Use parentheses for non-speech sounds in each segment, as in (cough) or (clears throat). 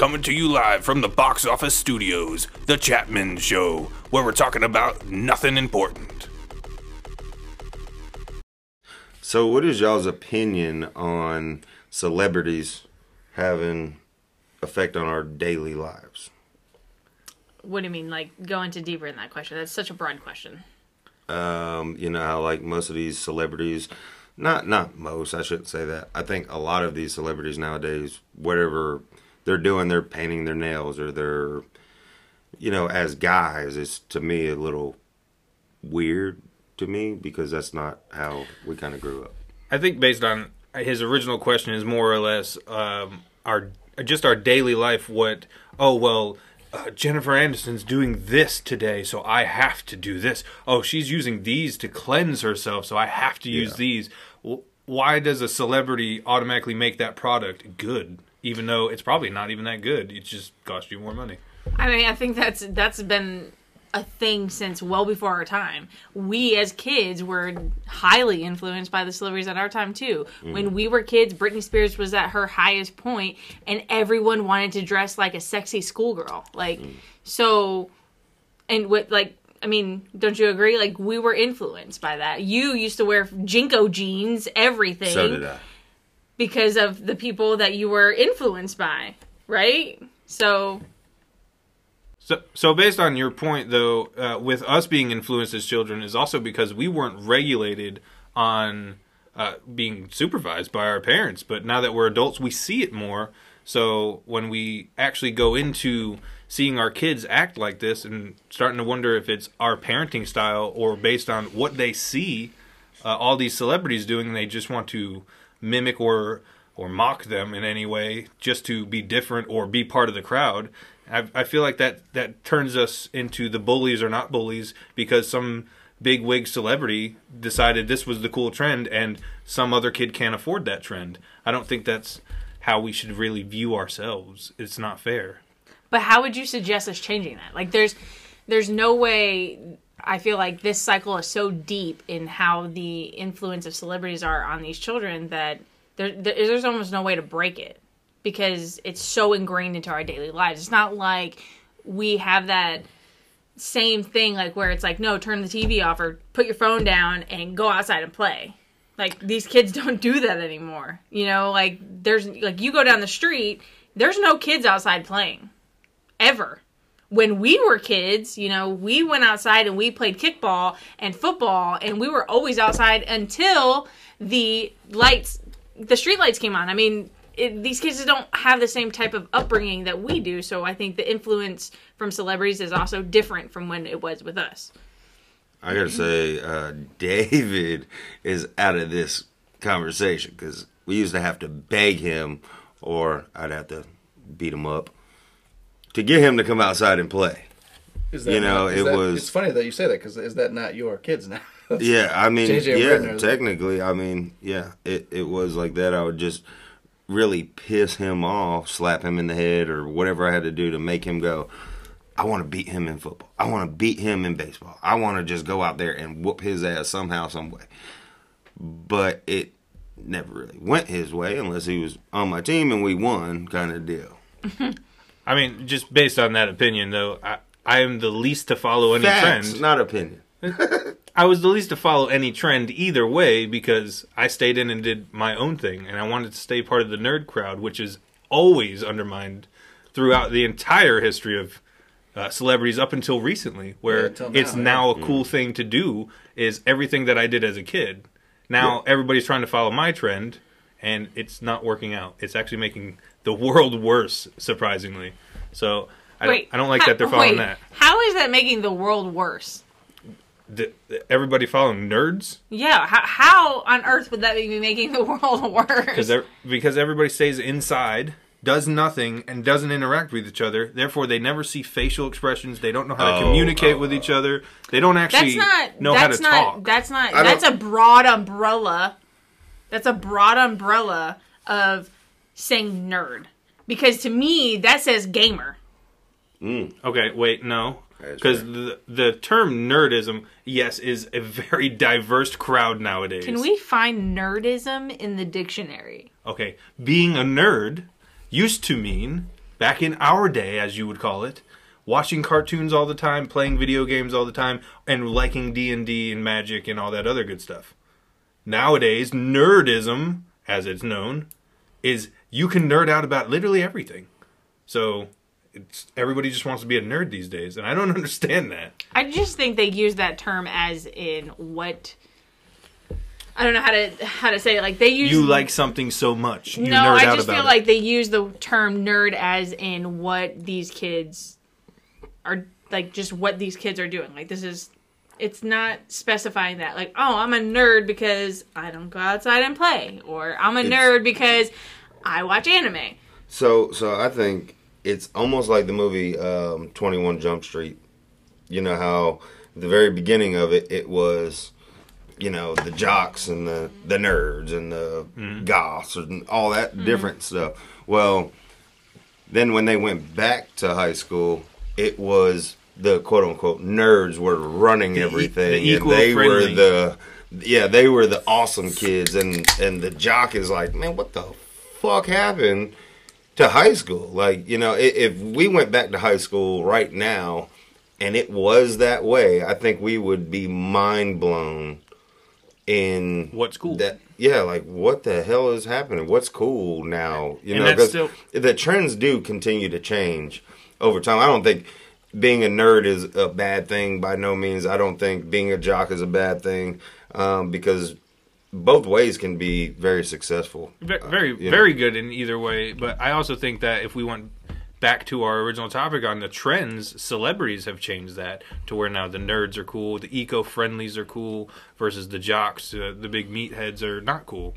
coming to you live from the box office studios, The Chapman Show, where we're talking about nothing important. So, what is y'all's opinion on celebrities having effect on our daily lives? What do you mean? Like go into deeper in that question? That's such a broad question. Um, you know how like most of these celebrities, not not most, I shouldn't say that. I think a lot of these celebrities nowadays, whatever they're doing, they're painting their nails or they're, you know, as guys, it's to me a little weird to me because that's not how we kind of grew up. I think based on his original question is more or less um, our just our daily life. What? Oh well, uh, Jennifer Anderson's doing this today, so I have to do this. Oh, she's using these to cleanse herself, so I have to use Yeah. these. Well, why does a celebrity automatically make that product good, even though it's probably not even that good? It just costs you more money. I mean, I think that's that's been a thing since well before our time. We as kids were highly influenced by the celebrities at our time too. When mm-hmm. we were kids, Britney Spears was at her highest point and everyone wanted to dress like a sexy schoolgirl. Like mm. so and what like I mean, don't you agree? Like we were influenced by that. You used to wear JNCO jeans, everything So did I. because of the people that you were influenced by, right? So So, so based on your point, though, uh, with us being influenced as children, is also because we weren't regulated on uh, being supervised by our parents. But now that we're adults, we see it more. So when we actually go into seeing our kids act like this and starting to wonder if it's our parenting style or based on what they see uh, all these celebrities doing, they just want to mimic or or mock them in any way just to be different or be part of the crowd. I, I feel like that that turns us into the bullies or not bullies because some big wig celebrity decided this was the cool trend and some other kid can't afford that trend. I don't think that's how we should really view ourselves. It's not fair. But how would you suggest us changing that? Like, there's, there's no way. I feel like this cycle is so deep in how the influence of celebrities are on these children that there, there, there's almost no way to break it because it's so ingrained into our daily lives. It's not like we have that same thing like where it's like no turn the tv off or put your phone down and go outside and play. Like these kids (laughs) don't do that anymore you know? Like there's like you go down the street there's no kids outside playing ever when we were kids you know we went outside and we played kickball and football and we were always outside until the lights the street lights came on. I mean it, these kids don't have the same type of upbringing that we do so i think the influence from celebrities is also different from when it was with us. I gotta say, uh, David is out of this conversation because we used to have to beg him, or I'd have to beat him up to get him to come outside and play. Is You know, is it was- It's funny that you say that because is that not your kids now? (laughs) Yeah, I mean, J.J. yeah, Redner's- technically, I mean, yeah, it, it was like that. I would just really piss him off, slap him in the head, or whatever I had to do to make him go. I want to beat him in football. I want to beat him in baseball. I want to just go out there and whoop his ass somehow, some way. But it never really went his way unless he was on my team and we won, kind of deal. (laughs) I mean, just based on that opinion, though, I, I am the least to follow any Facts, trend. not opinion. (laughs) I was the least to follow any trend either way because I stayed in and did my own thing, and I wanted to stay part of the nerd crowd, which is always undermined throughout the entire history of uh, celebrities up until recently, where Yeah, till now, it's yeah. now a cool thing to do. Is everything that I did as a kid. Now everybody's trying to follow my trend, and it's not working out. It's actually making the world worse, surprisingly. So I don't, I don't like that they're following wait, that. how is that making the world worse The, everybody following nerds. yeah how, how on earth would that be making the (laughs) world worse because because everybody stays inside, does nothing, and doesn't interact with each other. Therefore, they never see facial expressions. They don't know how to Oh, communicate oh, with oh. each other. They don't actually That's not. know that's how to not. talk. That's not. I That's a don't- broad umbrella. That's a broad umbrella of saying nerd. Because to me, that says gamer. Mm. okay, wait, no. Because fair. the, the term nerdism, yes, is a very diverse crowd nowadays. Can we find nerdism in the dictionary? Okay, being a nerd used to mean back in our day, as you would call it, watching cartoons all the time, playing video games all the time, and liking D and D and Magic and all that other good stuff. Nowadays, nerdism, as it's known, is you can nerd out about literally everything. So it's everybody just wants to be a nerd these days, and I don't (laughs) understand that. I just think they use that term as in what I don't know how to how to say it. Like they use You like something so much, you no, nerd I out just about feel it. like they use the term nerd as in what these kids are like, just what these kids are doing. Like this is, it's not specifying that. Like, oh, I'm a nerd because I don't go outside and play, or I'm a It's- nerd because I watch anime. So, so I think it's almost like the movie um, Twenty One Jump Street. You know how the very beginning of it, it was, you know, the jocks and the the nerds and the goths and all that different stuff. Well, then when they went back to high school, it was the quote unquote nerds were running e- everything, the and they were the yeah they were the awesome kids, and and the jock is like, man, what the fuck happened to high school? Like you know, if we went back to high school right now, and it was that way, I think we would be mind blown in What's cool? that yeah like what the hell is happening what's cool now you And know that's 'cause still- the trends do continue to change over time i don't think being a nerd is a bad thing by no means i don't think being a jock is a bad thing um, because both ways can be very successful. Ve- very know. very good in either way but i also think that if we went back to our original topic on the trends celebrities have changed that to where now the nerds are cool the eco-friendlies are cool versus the jocks uh, the big meatheads are not cool.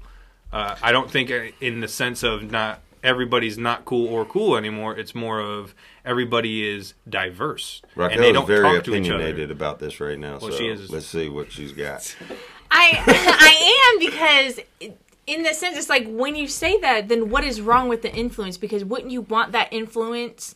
Uh, i don't think uh, in the sense of not everybody's not cool or cool anymore it's more of everybody is diverse. Raquel and they is don't very talk opinionated about this right now Well, so she is. let's see what she's got (laughs) I I am because in the sense it's like when you say that, then what is wrong with the influence? Because wouldn't you want that influence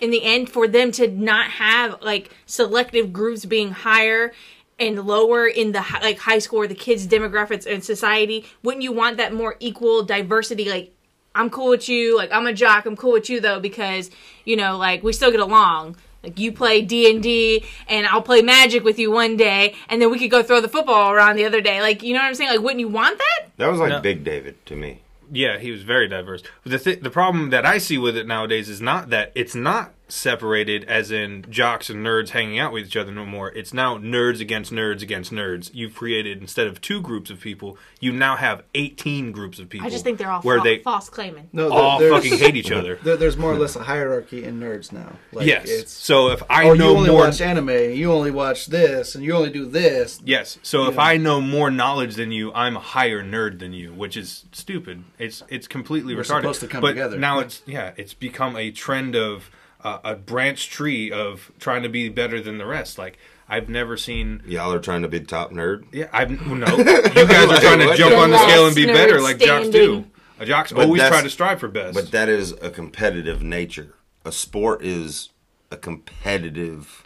in the end for them to not have like selective groups being higher and lower in the like high school or the kids demographics and society? Wouldn't you want that more equal diversity? Like I'm cool with you, like I'm a jock, I'm cool with you though because you know like we still get along. Like you play D and D, and I'll play Magic with you one day, and then we could go throw the football around the other day. Like you know what I'm saying? Like wouldn't you want that? that was like No. big david to me Yeah, he was very diverse. The th- the problem that I see with it nowadays is not that it's not separated as in jocks and nerds hanging out with each other no more. It's now nerds against nerds against nerds. You've created instead of two groups of people, you now have 18 groups of people. I just think they're all where fa- they false claiming. No, there- all fucking hate each other. There, there's more or less a hierarchy in nerds now. Like, yes. It's, so if I oh, know you only more watch anime. You only watch this, and you only do this. Yes. So if Yeah. I know more knowledge than you, I'm a higher nerd than you, which is stupid. It's it's completely We're retarded. supposed to come but together. now it's yeah, it's become a trend of uh, a branch tree of trying to be better than the rest. Like I've never seen. y'all are trying to be top nerd Yeah, I've no. You guys are (laughs) trying to jump on the scale and be better, nerd like jocks do. A jocks But always try to strive for best. But that is a competitive nature. A sport is a competitive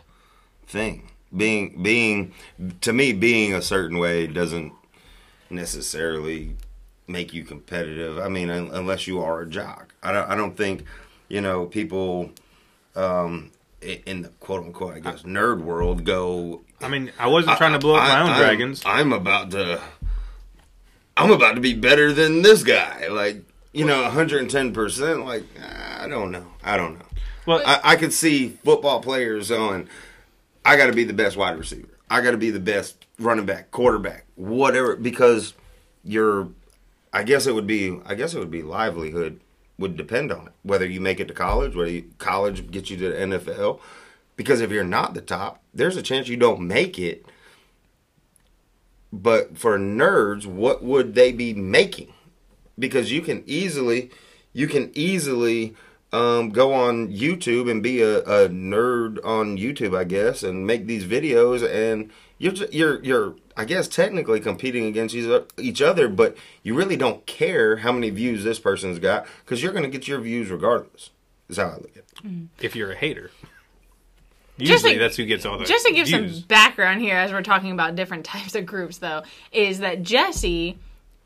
thing. Being being to me being a certain way doesn't necessarily make you competitive. I mean, unless you are a jock. I don't. I don't think you know people um, in the quote unquote I guess nerd world go. I mean, I wasn't trying to blow up my own I'm- dragons. I'm about to. I'm about to be better than this guy. Like you know, 110 percent. Like I don't know. I don't know. Well, I, I could see football players on. I got to be the best wide receiver. I got to be the best running back, quarterback, whatever. Because your, I guess it would be. I guess it would be livelihood would depend on it. Whether you make it to college, whether you, college gets you to the NFL. Because if you're not the top, there's a chance you don't make it. But for nerds, what would they be making? Because you can easily, you can easily um, go on YouTube and be a, a nerd on YouTube, I guess, and make these videos, and you're you're you're I guess technically competing against each other, but you really don't care how many views this person's got because you're going to get your views regardless. Is how I look at it. Mm-hmm. if you're a hater, Just usually to- that's who gets all the Just to give views. some background here, as we're talking about different (laughs) types of groups, though, is that Jesse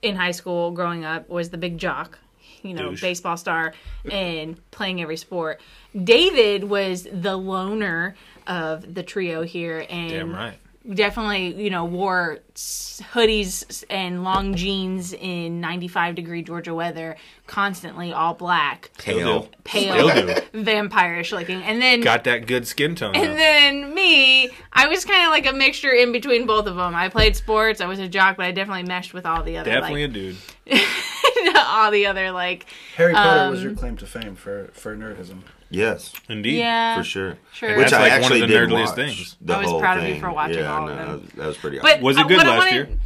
in high school growing up was the big jock. you know Douche. baseball star and playing every sport. David was the loner of the trio here, and Damn right. Definitely you know wore hoodies and long jeans in 95 degree Georgia weather, constantly all black, Pale. pale, Still (laughs) vampirish looking, and then Got that good skin tone. and now. then me, I was kind of like a mixture in between both of them. I played sports, I was a jock, but I definitely meshed with all the other Definitely like, a dude. (laughs) all the other like Harry Potter Um, was your claim to fame for for nerdism. Yes, Indeed. yeah for sure. Sure. Which That's I like one of actually the did nerdliest watch things. The I was whole proud of you for watching yeah, all of no, them. That was pretty. But awesome. Was it uh, good what I last wanted- year?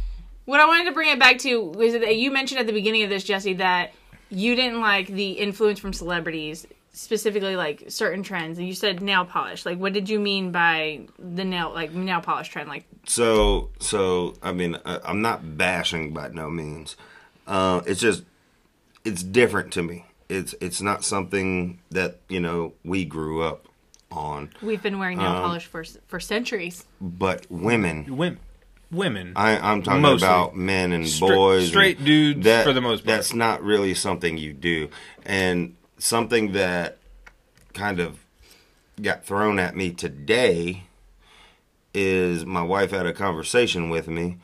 What I wanted to bring it back to was that you mentioned at the beginning of this, Jesse, that you didn't like the influence from celebrities, specifically like certain trends. And you said nail polish. Like, what did you mean by the nail, like nail polish trend? Like, So, so I mean, I, I'm not bashing by no means. Uh, it's just, it's different to me. It's it's not something that you know we grew up on. we've been wearing Um, nail polish for for centuries. But women, Women. Women. I, I'm talking Mostly. about men and Stra- boys, straight and dudes for the most part. That's not really something you do, and something that kind of got thrown at me today is my wife had a conversation with me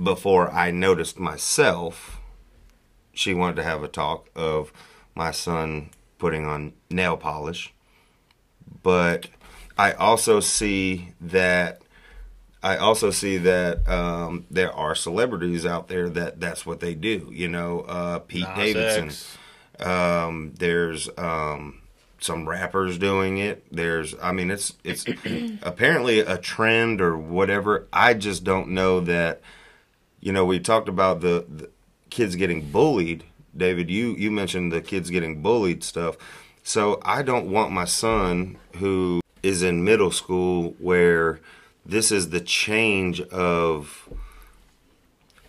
before I noticed myself. She wanted to have a talk of my son putting on nail polish, but I also see that I also see that um, there are celebrities out there that that's what they do. You know, uh, Pete Nas Davidson. Um, there's um, some rappers doing it. There's, I mean, it's it's (clears throat) apparently a trend or whatever. I just don't know that. You know, we talked about the, the kids getting bullied. David, you you mentioned the kids getting bullied stuff. So I don't want my son who is in middle school where this is the change of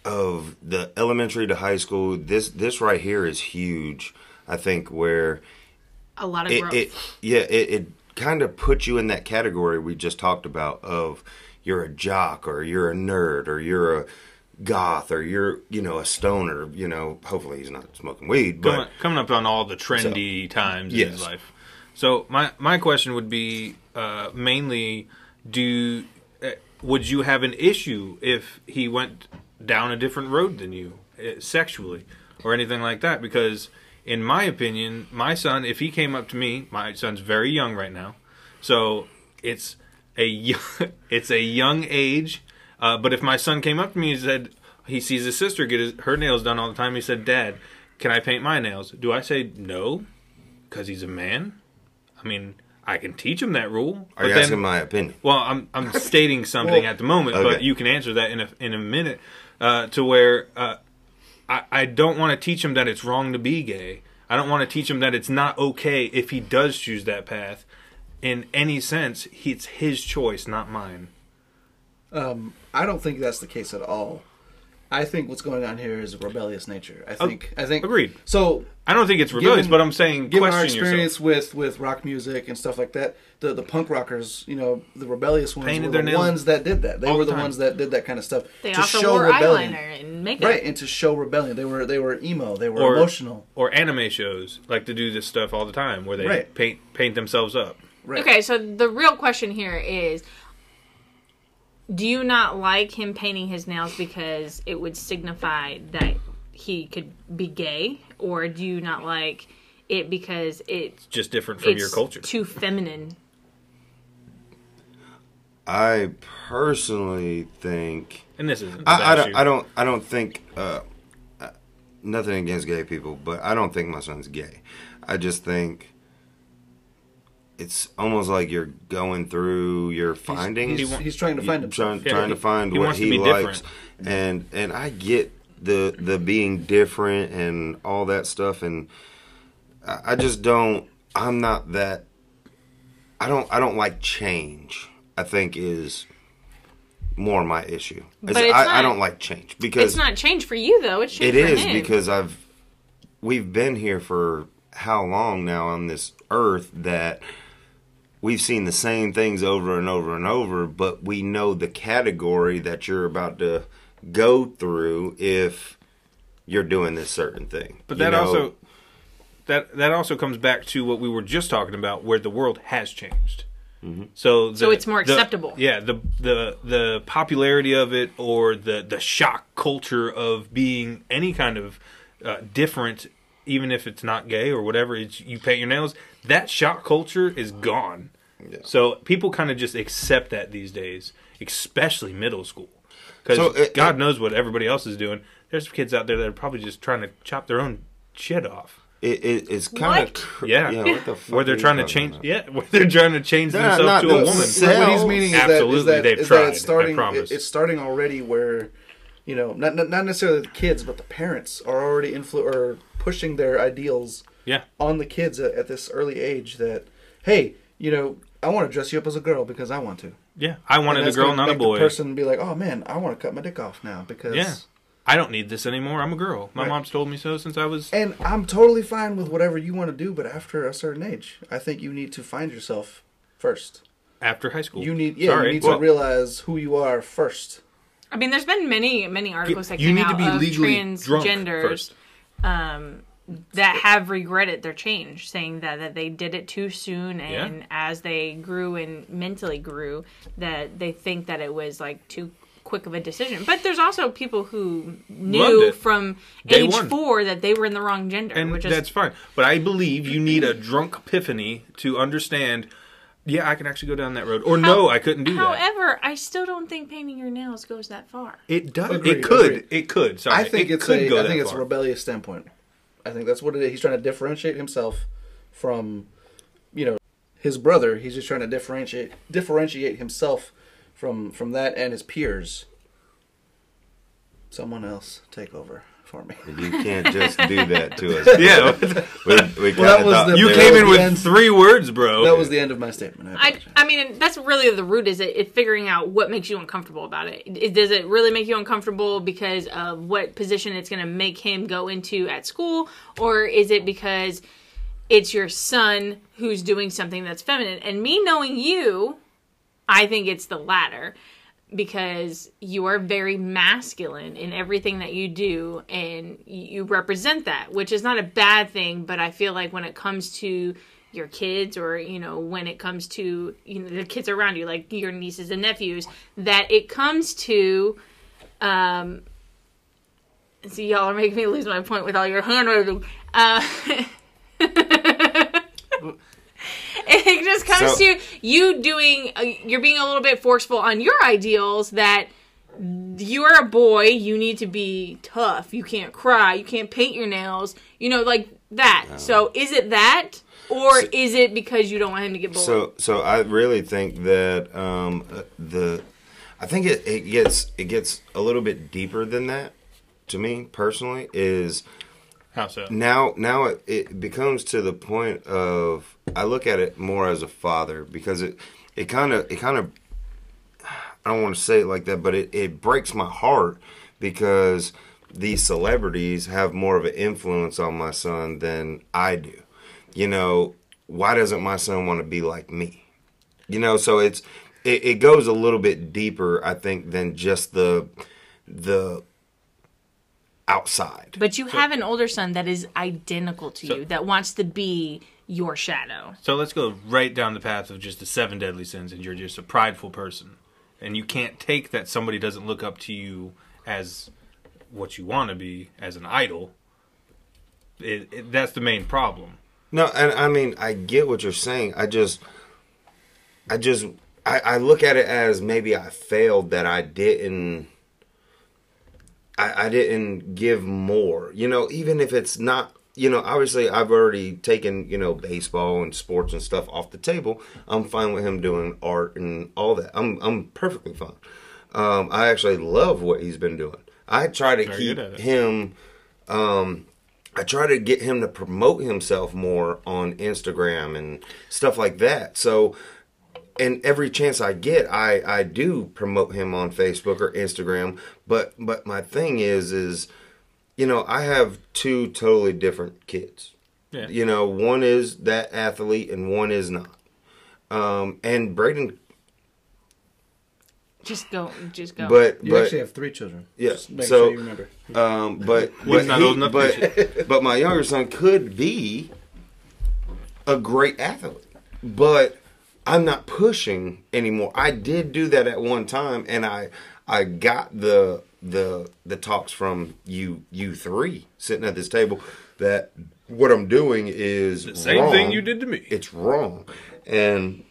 of the elementary to high school. This this right here is huge. I think where A lot of it, growth. it yeah it, it kind of puts you in that category we just talked about of you're a jock or you're a nerd or you're a goth or you're you know a stoner you know hopefully he's not smoking weed but coming, coming up on all the trendy times in yes. his life. So my my question would be uh, mainly: Do uh, would you have an issue if he went down a different road than you uh, sexually or anything like that? Because in my opinion, my son, if he came up to me, my son's very young right now, so it's a (laughs) it's a young age. Uh, but if my son came up to me and said he sees his sister get his, her nails done all the time, he said, "Dad, can I paint my nails?" Do I say no because he's a man? I mean, I can teach him that rule. are you then- asking my opinion well, I'm I'm stating something Well, at the moment, but you can answer that in a in a minute. Uh, to where uh, I I don't want to teach him that it's wrong to be gay. I don't want to teach him that it's not okay if he does choose that path. In any sense, he, it's his choice, not mine. Um, I don't think that's the case at all. I think what's going on here is a rebellious nature. I oh, think. I think. agreed. So, I don't think it's rebellious, Given- but I'm saying given our experience yourself. with with rock music and stuff like that, the the punk rockers, you know, the rebellious ones Painted were their the nails ones that did that. They all were the the time. ones that did that kind of stuff they to also show wore rebellion. eyeliner and makeup. Right, and to show rebellion, they were they were emo, they were Or- emotional. Or anime shows like to do this stuff all the time, where they Right. paint paint themselves up. Right. Okay, so the real question here is do you not like him painting his nails because it would signify that he could be gay or do you not like it because it Just different from it's your culture. too feminine? I personally think and this isn't. I, I don't. I don't I don't think uh, uh, nothing against gay people, but I don't think my son's gay. I just think it's almost like you're going through your findings. He's, he's trying to find himself. trying, Yeah, trying to find he what he likes, different. and and I get the the being different and all that stuff, and I, I just don't. I'm not that. I don't. I don't like change. I think is more my issue. But it's I, I don't like change because It's not change for you though. It's change it for is him. because I've we've been here for how long now on this earth that we've seen the same things over and over and over, but we know the category that you're about to go through if you're doing this certain thing. But You that know? also that that also comes back to what we were just talking about, where the world has changed. So, the, So it's more the- acceptable. yeah, the the the popularity of it, or the the shock culture of being any kind of uh, different, even if it's not gay or whatever. It's you paint your nails. That shock culture is gone. So people kind of just accept that these days, especially middle school, because So, God it- knows what everybody else is doing. There's kids out there that are probably just trying to chop their own shit off. It, it, it's kind What? of (laughs) Yeah. what the fuck Where they're trying to change, about? yeah, where they're trying to change They're themselves not to a woman. se- what he's meaning is that, Absolutely, is that, they've is tried, that it's starting. I promise. it- it's starting already where, you know, not not not necessarily the kids, but the parents are already influ- or pushing their ideals Yeah, on the kids at, at this early age. That hey, you know, I want to dress you up as a girl because I want to. yeah. I wanted And a that's girl, gonna not a boy. The person be like, oh man, I want to cut my dick off now because. Yeah. I don't need this anymore. I'm a girl. My Right. mom's told me so since I was. And I'm totally fine with whatever you want to do, but after a certain age, I think you need to find yourself first. After high school. You need, yeah, Sorry. you need Well, to realize who you are first. I mean, there's been many, many articles that you came need to be of legally drunk transgenders first. um, that have regretted their change, saying that, that they did it too soon, and Yeah. as they grew and mentally grew, that they think that it was like too quick of a decision. But there's also people who knew from Day age one. four that they were in the wrong gender, and which is that's fine. But I believe you need a drunk epiphany to understand. Yeah, I can actually go down that road, or no, I couldn't do that. However, I still don't think painting your nails goes that far. It does. Agreed, it could. agreed. It could. Sorry, I think it it's could a, go I think it's a rebellious standpoint. I think that's what it is. He's trying to differentiate himself from, you know, his brother. He's just trying to differentiate differentiate himself from from that and his peers. Someone else take over for me. You can't (laughs) just do that to us. Yeah, we, we Well, that was the- you that came was in with end. three words, bro. That was the end of my statement. I I. I mean, that's really the root. Is it, it figuring out what makes you uncomfortable about it? It- Does it really make you uncomfortable because of what position it's going to make him go into at school, or is it because it's your son who's doing something that's feminine? And me knowing you, I think it's the latter because you are very masculine in everything that you do and you represent that which is not a bad thing but i feel like when it comes to your kids or you know when it comes to you know the kids around you like your nieces and nephews that it comes to um see y'all are making me lose my point with all your hand waving uh (laughs) it just comes So- to you doing uh, you're being a little bit forceful on your ideals that you're a boy you need to be tough you can't cry you can't paint your nails you know like that so is it that or is it because you don't want him to get bullied So, so I really think that um, uh, the, I think it, it gets it gets a little bit deeper than that. To me personally, is How so? now now it, it becomes to the point of I look at it more as a father because it it kind of it kind of I don't want to say it like that, but it, it breaks my heart because these celebrities have more of an influence on my son than I do. You know, why doesn't my son want to be like me? You know, so it's it, it goes a little bit deeper, I think, than just the the outside. but you have an older son that is identical to So- you that wants to be your shadow So let's go right down the path of just the seven deadly sins, and you're just a prideful person, and you can't take that somebody doesn't look up to you as what you want to be as an idol. It, it, that's the main problem. No, and I mean I get what you're saying. I just, I just, I, I look at it as maybe I failed that I didn't, I, I didn't give more. You know, even if it's not, you know, obviously I've already taken you know baseball and sports and stuff off the table. I'm fine with him doing art and all that. I'm I'm perfectly fine. Um, I actually love what he's been doing. I try to Very keep good at it. him. Um, I try to get him to promote himself more on Instagram and stuff like that. So, and every chance I get, I I do promote him on Facebook or Instagram. But but my thing is is, you know, I have two totally different kids. Yeah. You know, one is that athlete and one is not. Um, and Braden Just go. Just go. But You but actually have three children. Yeah, Just make so- sure you remember. Um, but (laughs) but, he's not old enough but, but my younger son could be a great athlete, but I'm not pushing anymore. I did do that at one time, and I I got the the the talks from you you three sitting at this table that what I'm doing is The same wrong. thing you did to me. It's wrong, and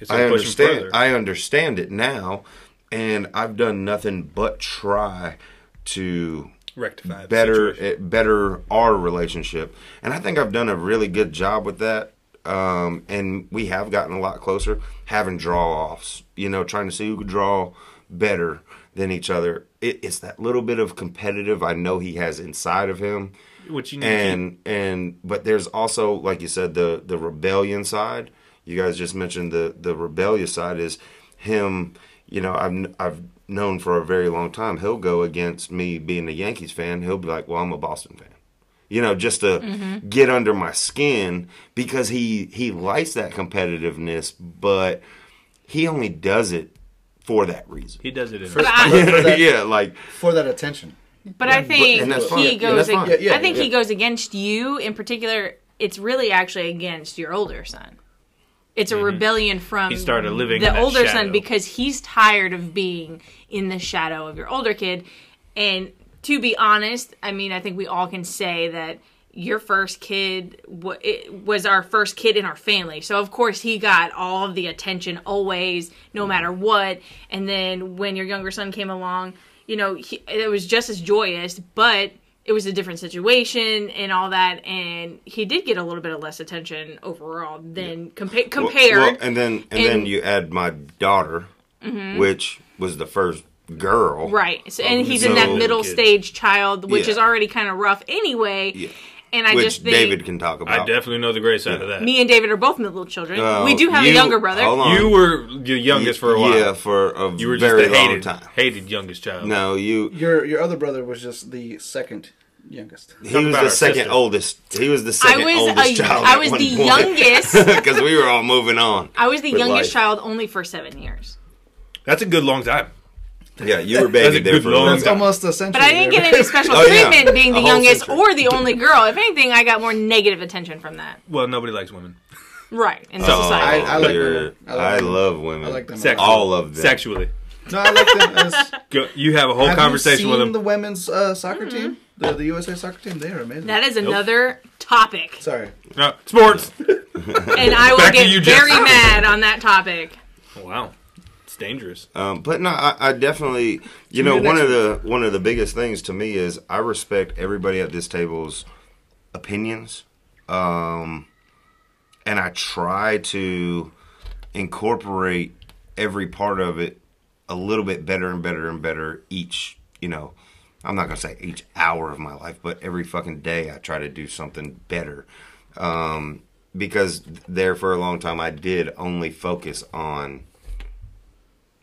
It's I understand. further. I understand it now, and I've done nothing but try to rectify better it, better our relationship, and I think I've done a really good job with that. Um, and we have gotten a lot closer, having draw offs. You know, trying to see who could draw better than each other. It, it's that little bit of competitive I know he has inside of him. Which you need to and and but there's also like you said the the rebellion side. You guys just mentioned the the rebellious side is him you know i've i've known for a very long time. He'll go against me being a yankees fan. He'll be like well i'm a boston fan you know just to mm-hmm. get under my skin because he he likes that competitiveness but he only does it for that reason He does it in But I- (laughs) For that- yeah like For that attention. But I think and he goes. that's ag- Yeah, yeah, I think he goes against you in particular. It's really actually against your older son. It's a mm-hmm. rebellion from He started living the in older shadow. son because he's tired of being in the shadow of your older kid. And to be honest, I mean, I think we all can say that your first kid was our first kid in our family. So of course he got all of the attention always, no matter what. And then when your younger son came along, you know, he, it was just as joyous, but it was a different situation and all that. And he did get a little bit of less attention overall than compa- compared. well, and then and, then and- Mm-hmm. you add my daughter, which was the first girl. Right. So, and he's in that middle Kid. stage child, which Yeah. is already kind of rough anyway. Yeah. And I Which just think David can talk about. I definitely know the gray side of that. me and David are both middle children. Uh, we do have you- a younger brother. Hold on. You were the youngest for a while. Yeah, for a you were just very the long hated, time. hated youngest child. No, you. Your your other brother was just the second youngest. He Talk was the second sister. oldest. He was the I second was oldest a, child. I was the youngest. (laughs) because we were all moving on. I was the youngest life. child only for seven years. That's a good long time. Yeah, you were That's a baby there for a long long That's time. almost a century. But I didn't there. get any special (laughs) Oh, yeah. treatment being A the whole youngest century. or the only girl. If anything, I got more negative attention from that. Well, nobody likes women. Right. In Oh, society. I- I like you're- women. I like I women. love women. I like them. Sexually. All of them. Sexually. No, I like them. As, (laughs) Go, you have a whole have conversation you with seen them. the women's uh, soccer team? The, the USA soccer team? They are amazing. that is another topic. Sorry. No, sports. And I (laughs) will Back to get you, Jeff. very mad on that topic. wow. It's dangerous. Um, but no, I, I definitely, you know, one of the one of the biggest things to me is I respect everybody at this table's opinions, um, and I try to incorporate every part of it a little bit better and better and better each. You know, I'm not gonna say each hour of my life, but every fucking day I try to do something better. Um, because there for a long time I did only focus on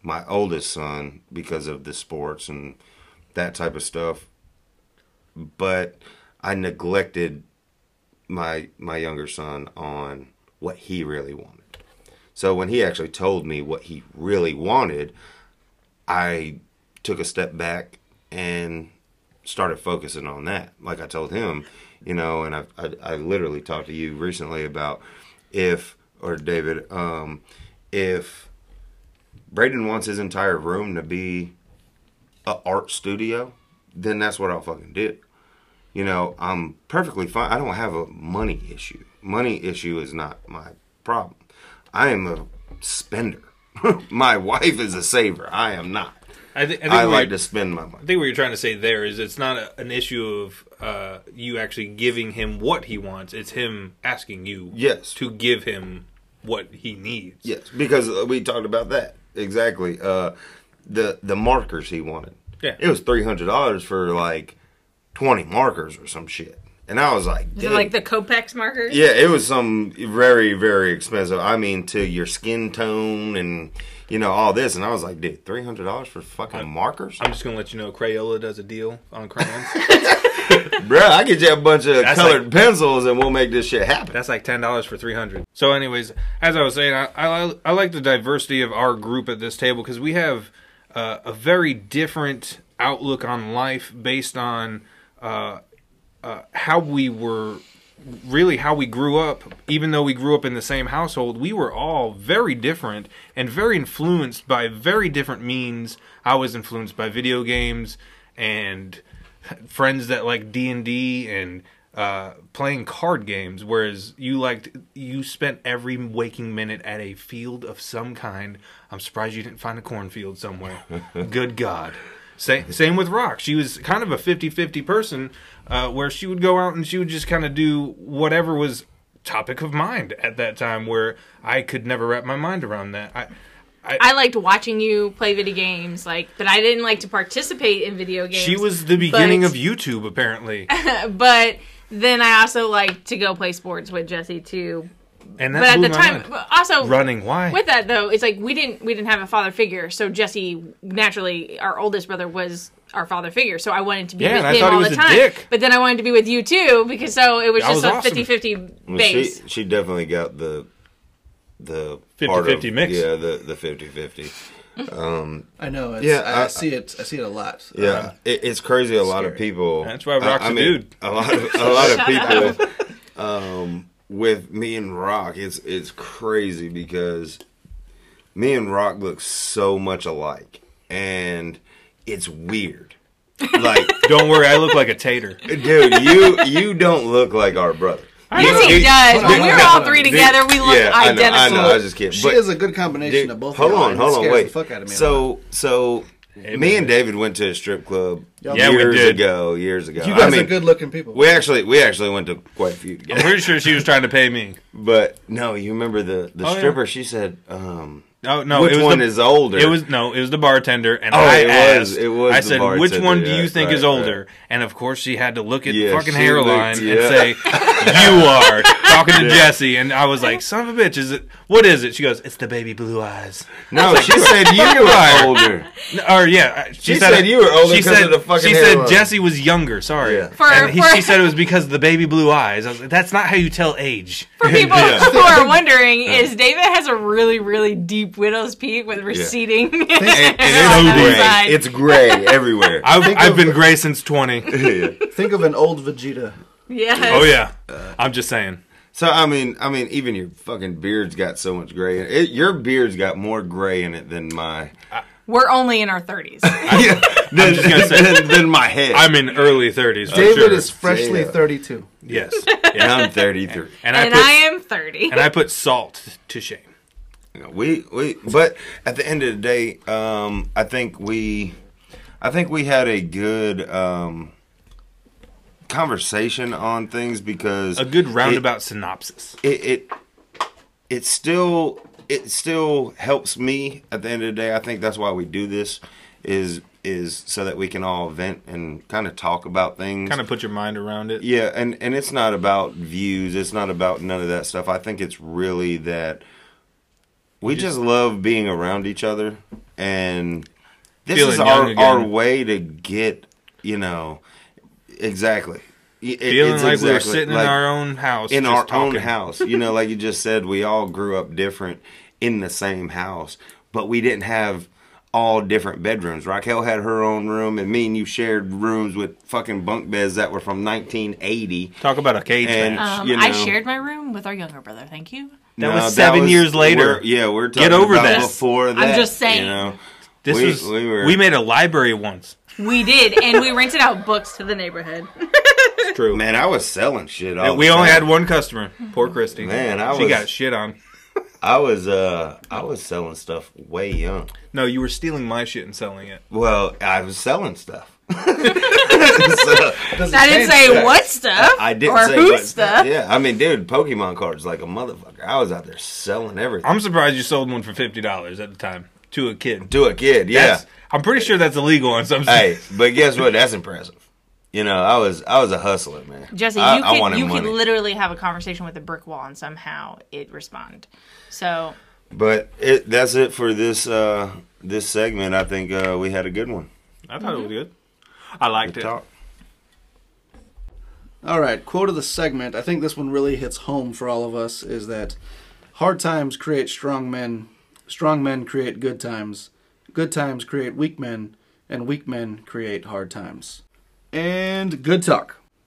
my oldest son because of the sports and that type of stuff. But I neglected my my younger son on what he really wanted. So when he actually told me what he really wanted, I took a step back and started focusing on that. Like I told him, you know, and I I, I literally talked to you recently about if or David, um, if Braden wants his entire room to be a art studio, then that's what I'll fucking do. You know, I'm perfectly fine. I don't have a money issue. Money issue is not my problem. I am a spender. (laughs) my wife is a saver. I am not. I, th- I think I like to spend my money. I think what you're trying to say there is it's not a, an issue of uh, you actually giving him what he wants. It's him asking you Yes. to give him what he needs. Yes, because uh, we talked about that exactly. Uh, the the markers he wanted. Yeah. it was three hundred dollars for like twenty markers or some shit, and I was like, Is it "Dude." like the Copic markers? yeah, it was some very very expensive. I mean, to your skin tone and you know all this, and I was like, dude, three hundred dollars for fucking markers, I'm just gonna let you know Crayola does a deal on crayons. (laughs) Bruh, I get you a bunch of That's colored like- pencils, and we'll make this shit happen. That's like ten dollars for three hundred. So, anyways, as I was saying, I, I I like the diversity of our group at this table because we have uh, a very different outlook on life based on uh, uh, how we were really how we grew up even though we grew up in the same household we were all very different and very influenced by very different means i was influenced by video games and friends that like d&d and uh, playing card games whereas you liked you spent every waking minute at a field of some kind. I'm surprised you didn't find a cornfield somewhere. (laughs) Good god. Same, same with rock she was kind of a 50-50 person uh, where she would go out and she would just kind of do whatever was topic of mind at that time where i could never wrap my mind around that. I I liked watching you play video games, like, but I didn't like to participate in video games. she was the beginning but- of youtube apparently (laughs) but then I also liked to go play sports with Jesse too. and that But at the my time, mind. also running why with that though, it's like we didn't we didn't have a father figure, so Jesse naturally, our oldest brother was our father figure. So I wanted to be Yeah, with and I him thought he all was the a time. dick. But then I wanted to be with you too because so it was That just was a awesome. 50-50 Well, base. She she definitely got the the part 50-50 of- mix. Yeah, the the 50-50. I know. It's, Yeah, I, I- see it. I see it a lot. Yeah, Uh, it, it's crazy. A lot of people. That's why Rock's I a mean, dude. A lot of a lot of (laughs) people. Um, with me and Rock, it's it's crazy because me and Rock look so much alike, and it's weird. Like, (laughs) don't worry i look like a tater dude, you you don't look like our brother. Yes, he does. When we're all three together, we look yeah, I know, identical. I know. I was just kidding. she But- is a good combination Dude, of both. hold of on, hold on, scares wait. The fuck out of me. a lot. so, so me and David went to a strip club Yeah, we years did. ago. Years ago. you guys I mean, are good-looking people. we actually we actually went to quite a few i'm pretty sure she was trying to pay me But no, you remember the the Oh, yeah. stripper? She said, um, oh no "Which it was one the, is older?" It was no, it was the bartender, and Oh, I it was- asked. it was I said, "Which one do yeah, you think right, is older?" right. And of course, she had to look at Yeah, the fucking hairline looked- and say, "You (laughs) are talking to Jesse." And I was like, "Son of a bitch, is it? What is it?" She goes, "It's the baby blue eyes." no. She said you (laughs) were older. No, Or yeah, uh, she, She said you were older she 'cause said- of the fucking She said hairline. Jesse was younger. Sorry, Yeah. For- and he, for- she said it was because of the baby blue eyes. I was like, "That's not how you tell age." For (laughs) people Yeah. who are (laughs) wondering, is David has a really, really deep widow's peak with receding. And, and it's gray. side. It's gray everywhere. I've, Think I've of- been gray since twenty. Yeah. Think of an old Vegeta. yes. Oh yeah, I'm just saying. So I mean, I mean, even your fucking beard's got so much gray in it. it. Your beard's got more gray in it than my. We're only in our 30s. (laughs) Yeah, than, just gonna say- than, than my head. I'm in early 30s. for David sure. is freshly Yeah. 32. yes, and. I'm 33. and I and put I am 30. and I put salt to shame. You know, we we but at the end of the day, um, I think we, I think we had a good um, conversation on things because A good it- roundabout synopsis. It, it it still it still helps me at the end of the day. I think that's why we do this is is so that we can all vent and kind of talk about things. Kind of put your mind around it. Yeah, and and it's not about views. It's not about none of that stuff. I think it's really that we just, love being around each other, and this is our our way to get you know exactly. It- Feeling it's like we were sitting like in our own house, in just our talking. own house. You know, like you just said, we all grew up different in the same house, but we didn't have all different bedrooms. Raquel had her own room, and me and you shared rooms with fucking bunk beds that were from 1980. Talk about a cage And- match. Um, you I shared my room with our younger brother. Thank you. That was seven years later. we're- yeah, we're talking Get over about that. before that. I'm just saying. You know, This we- was we we, made a library once. We did, and we rented out books to the neighborhood. It's true. man, I was selling shit. All we only time. had one customer. Poor Christy. Man, I was she was- got shit on. I was uh, I was selling stuff way young. No, you were stealing my shit and selling it. Well, I was selling stuff. (laughs) (laughs) So- I didn't say that. what stuff I didn't or say who what- stuff. Yeah, I mean, dude, Pokemon cards like a motherfucker. I was out there selling everything I'm surprised you sold one for fifty dollars at the time to a kid. to a kid. Yeah. That's- I'm pretty sure that's illegal on some. hey, but guess what? That's impressive. You know, I was I was a hustler, man. Jesse, I, you I could wanted you money. could literally have a conversation with a brick wall and somehow it respond. So but it, that's it for this uh this segment. I think uh we had a good one. I thought it was good. I liked Good it. talk. All right, quote of the segment. I think this one really hits home for all of us is that hard times create strong men, strong men create good times, Good times create weak men, and weak men create hard times. And good talk.